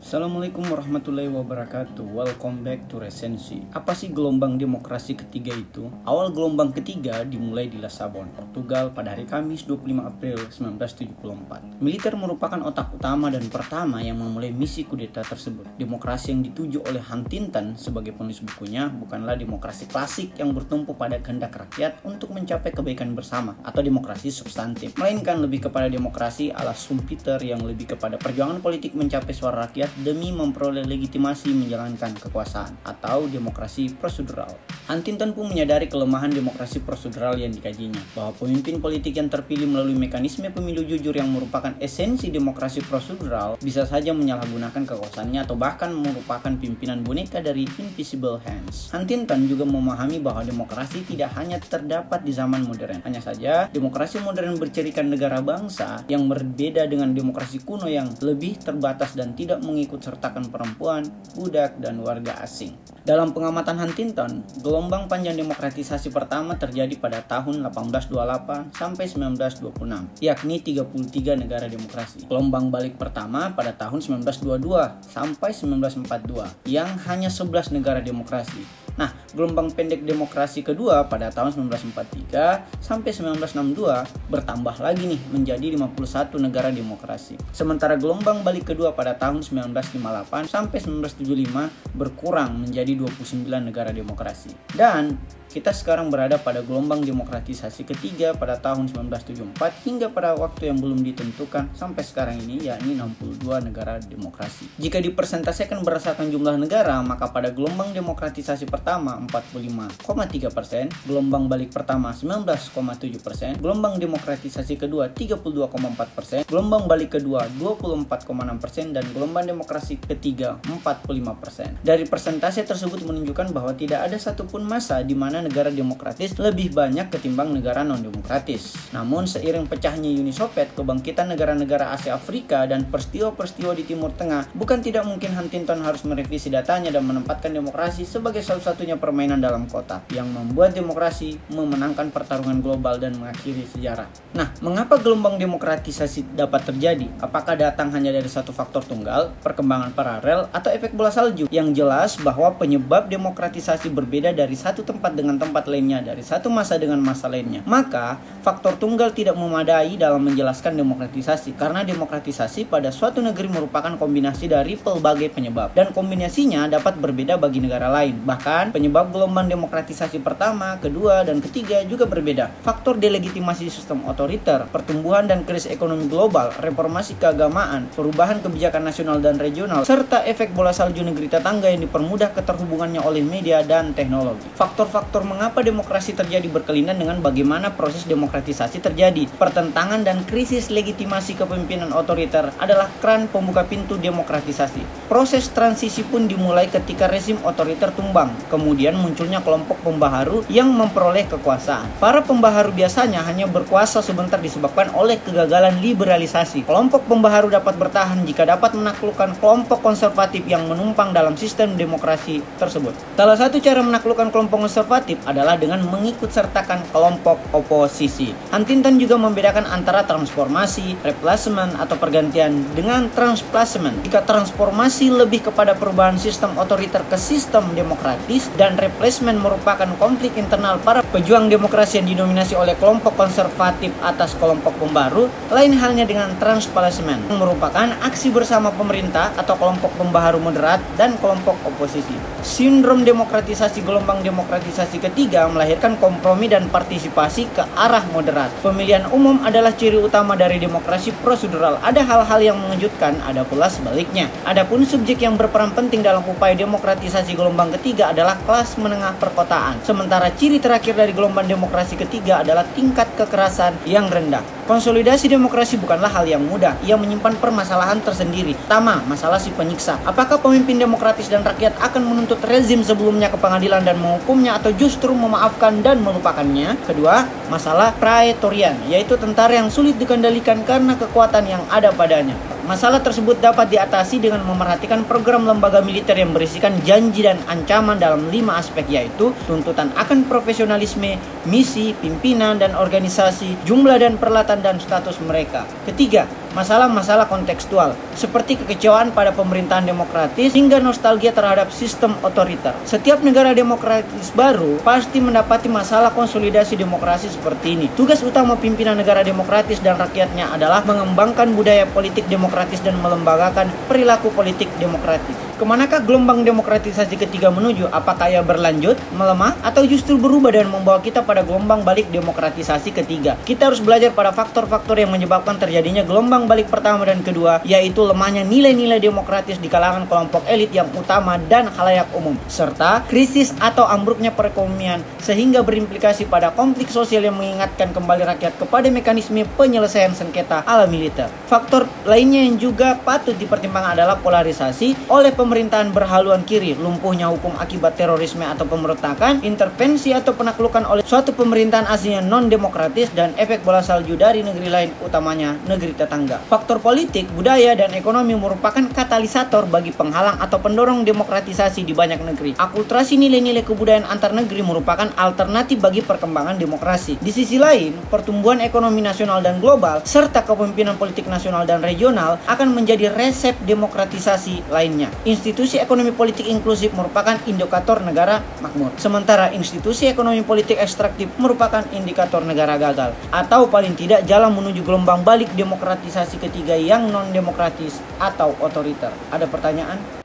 Assalamualaikum warahmatullahi wabarakatuh. Welcome back to Resensi. Apa sih gelombang demokrasi ketiga itu? Awal gelombang ketiga dimulai di Lisbon, Portugal pada hari Kamis 25 April 1974 Militer merupakan otak utama dan pertama yang memulai misi kudeta tersebut. Demokrasi yang dituju oleh Huntington sebagai penulis bukunya bukanlah demokrasi klasik yang bertumpu pada kehendak rakyat untuk mencapai kebaikan bersama atau demokrasi substantif Melainkan lebih kepada demokrasi ala Schumpeter yang lebih kepada perjuangan politik mencapai suara rakyat demi memperoleh legitimasi menjalankan kekuasaan atau demokrasi prosedural. Huntington pun menyadari kelemahan demokrasi prosedural yang dikajinya, bahwa pemimpin politik yang terpilih melalui mekanisme pemilu jujur yang merupakan esensi demokrasi prosedural bisa saja menyalahgunakan kekuasaannya atau bahkan merupakan pimpinan boneka dari invisible hands. Huntington juga memahami bahwa demokrasi tidak hanya terdapat di zaman modern, hanya saja demokrasi modern bercirikan negara bangsa yang berbeda dengan demokrasi kuno yang lebih terbatas dan tidak mengikut sertakan perempuan, budak, dan warga asing. Dalam pengamatan Huntington, gelombang panjang demokratisasi pertama terjadi pada tahun 1828 sampai 1926, yakni 33 negara demokrasi. Gelombang balik pertama pada tahun 1922 sampai 1942, yang hanya 11 negara demokrasi. Nah, gelombang pendek demokrasi kedua pada tahun 1943 sampai 1962 bertambah lagi nih menjadi 51 negara demokrasi. Sementara gelombang balik kedua pada tahun 1958 sampai 1975 berkurang menjadi 29 negara demokrasi. Dan kita sekarang berada pada gelombang demokratisasi ketiga pada tahun 1974 hingga pada waktu yang belum ditentukan sampai sekarang ini yakni 62 negara demokrasi. Jika dipersentasikan berdasarkan jumlah negara, maka pada gelombang demokratisasi pertama 45,3 persen, gelombang balik pertama 19,7 persen, gelombang demokratisasi kedua 32,4 persen, gelombang balik kedua 24,6 persen, dan gelombang demokrasi ketiga 45 persen. Dari persentase tersebut menunjukkan bahwa tidak ada satupun masa di mana negara demokratis lebih banyak ketimbang negara non-demokratis. Namun seiring pecahnya Uni Soviet, kebangkitan negara-negara Asia Afrika dan peristiwa-peristiwa di Timur Tengah, bukan tidak mungkin Huntington harus merevisi datanya dan menempatkan demokrasi sebagai salah satunya permainan dalam kota yang membuat demokrasi memenangkan pertarungan global dan mengakhiri sejarah. Nah, mengapa gelombang demokratisasi dapat terjadi? Apakah datang hanya dari satu faktor tunggal, perkembangan paralel, atau efek bola salju? Yang jelas bahwa penyebab demokratisasi berbeda dari satu tempat dengan dengan tempat lainnya dari satu masa dengan masa lainnya. Maka, faktor tunggal tidak memadai dalam menjelaskan demokratisasi karena demokratisasi pada suatu negeri merupakan kombinasi dari pelbagai penyebab dan kombinasinya dapat berbeda bagi negara lain. Bahkan, penyebab gelombang demokratisasi pertama, kedua, dan ketiga juga berbeda. Faktor delegitimasi sistem otoriter, pertumbuhan dan krisis ekonomi global, reformasi keagamaan, perubahan kebijakan nasional dan regional, serta efek bola salju negeri tetangga yang dipermudah keterhubungannya oleh media dan teknologi. Faktor-faktor faktor mengapa demokrasi terjadi berkelindan dengan bagaimana proses demokratisasi terjadi. Pertentangan dan krisis legitimasi kepemimpinan otoriter adalah keran pembuka pintu demokratisasi. Proses transisi pun dimulai ketika rezim otoriter tumbang. Kemudian munculnya kelompok pembaharu yang memperoleh kekuasaan. Para pembaharu biasanya hanya berkuasa sebentar disebabkan oleh kegagalan liberalisasi. Kelompok pembaharu dapat bertahan jika dapat menaklukkan kelompok konservatif yang menumpang dalam sistem demokrasi tersebut. Salah satu cara menaklukkan kelompok konservatif adalah dengan mengikut sertakan kelompok oposisi. Huntington juga membedakan antara transformasi, replacement atau pergantian dengan transplacement. Jika transformasi lebih kepada perubahan sistem otoriter ke sistem demokratis dan replacement merupakan konflik internal para pejuang demokrasi yang didominasi oleh kelompok konservatif atas kelompok pembaru, lain halnya dengan transplacement yang merupakan aksi bersama pemerintah atau kelompok pembaharu moderat dan kelompok oposisi. Sindrom demokratisasi gelombang demokratisasi ketiga melahirkan kompromi dan partisipasi ke arah moderat. Pemilihan umum adalah ciri utama dari demokrasi prosedural. Ada hal-hal yang mengejutkan, ada pula sebaliknya. Adapun subjek yang berperan penting dalam upaya demokratisasi gelombang ketiga adalah kelas menengah perkotaan. Sementara ciri terakhir dari gelombang demokrasi ketiga adalah tingkat kekerasan yang rendah. Konsolidasi demokrasi bukanlah hal yang mudah. Ia menyimpan permasalahan tersendiri. Pertama, masalah si penyiksa. Apakah pemimpin demokratis dan rakyat akan menuntut rezim sebelumnya ke pengadilan dan menghukumnya atau justru memaafkan dan melupakannya. Kedua, masalah praetorian, yaitu tentara yang sulit dikendalikan karena kekuatan yang ada padanya. Masalah tersebut dapat diatasi dengan memerhatikan program lembaga militer yang berisikan janji dan ancaman dalam lima aspek yaitu tuntutan akan profesionalisme, misi, pimpinan dan organisasi, jumlah dan peralatan dan status mereka. Ketiga, masalah-masalah kontekstual seperti kekecewaan pada pemerintahan demokratis hingga nostalgia terhadap sistem otoriter. Setiap negara demokratis baru pasti mendapati masalah konsolidasi demokrasi seperti ini. Tugas utama pimpinan negara demokratis dan rakyatnya adalah mengembangkan budaya politik demokratis dan melembagakan perilaku politik demokratis. Ke manakah gelombang demokratisasi ketiga menuju? Apakah ia berlanjut, melemah, atau justru berubah dan membawa kita pada gelombang balik demokratisasi ketiga? Kita harus belajar pada faktor-faktor yang menyebabkan terjadinya gelombang balik pertama dan kedua, yaitu lemahnya nilai-nilai demokratis di kalangan kelompok elit yang utama dan halayak umum, serta krisis atau ambruknya perekonomian, sehingga berimplikasi pada konflik sosial yang mengingatkan kembali rakyat kepada mekanisme penyelesaian sengketa ala militer. Faktor lainnya yang juga patut dipertimbangkan adalah polarisasi oleh pemerintah pemerintahan berhaluan kiri, lumpuhnya hukum akibat terorisme atau pemberontakan, intervensi atau penaklukan oleh suatu pemerintahan aslinya non-demokratis, dan efek bola salju dari negeri lain, utamanya negeri tetangga. Faktor politik, budaya, dan ekonomi merupakan katalisator bagi penghalang atau pendorong demokratisasi di banyak negeri. Akulturasi nilai-nilai kebudayaan antar negeri merupakan alternatif bagi perkembangan demokrasi. Di sisi lain, pertumbuhan ekonomi nasional dan global, serta kepemimpinan politik nasional dan regional akan menjadi resep demokratisasi lainnya. Institusi ekonomi politik inklusif merupakan indikator negara makmur. Sementara institusi ekonomi politik ekstraktif merupakan indikator negara gagal. Atau paling tidak jalan menuju gelombang balik demokratisasi ketiga yang non-demokratis atau otoriter. Ada pertanyaan?